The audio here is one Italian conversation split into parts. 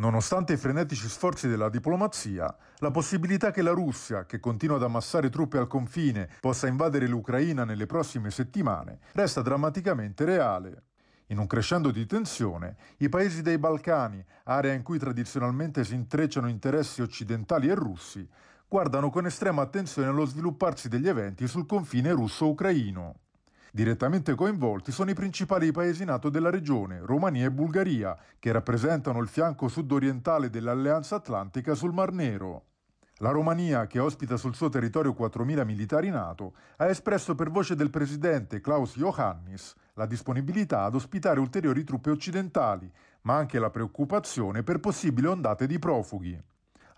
Nonostante i frenetici sforzi della diplomazia, la possibilità che la Russia, che continua ad ammassare truppe al confine, possa invadere l'Ucraina nelle prossime settimane, resta drammaticamente reale. In un crescendo di tensione, i paesi dei Balcani, area in cui tradizionalmente si intrecciano interessi occidentali e russi, guardano con estrema attenzione allo svilupparsi degli eventi sul confine russo-ucraino. Direttamente coinvolti sono i principali paesi NATO della regione, Romania e Bulgaria, che rappresentano il fianco sud-orientale dell'Alleanza Atlantica sul Mar Nero. La Romania, che ospita sul suo territorio 4.000 militari NATO, ha espresso per voce del presidente Klaus Iohannis la disponibilità ad ospitare ulteriori truppe occidentali, ma anche la preoccupazione per possibili ondate di profughi.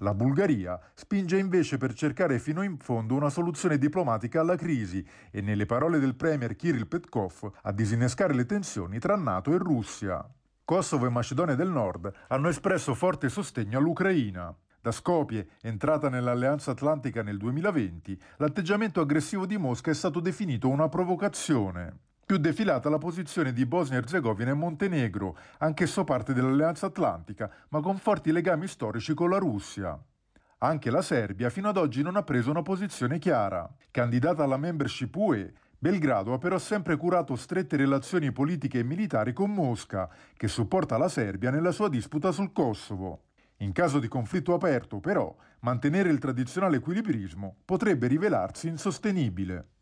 La Bulgaria spinge invece per cercare fino in fondo una soluzione diplomatica alla crisi e, nelle parole del premier Kirill Petkov, a disinnescare le tensioni tra NATO e Russia. Kosovo e Macedonia del Nord hanno espresso forte sostegno all'Ucraina. Da Skopje, entrata nell'Alleanza Atlantica nel 2020, l'atteggiamento aggressivo di Mosca è stato definito una provocazione. Più defilata la posizione di Bosnia-Herzegovina e Montenegro, anch'esso parte dell'Alleanza Atlantica, ma con forti legami storici con la Russia. Anche la Serbia fino ad oggi non ha preso una posizione chiara. Candidata alla membership UE, Belgrado ha però sempre curato strette relazioni politiche e militari con Mosca, che supporta la Serbia nella sua disputa sul Kosovo. In caso di conflitto aperto, però, mantenere il tradizionale equilibrismo potrebbe rivelarsi insostenibile.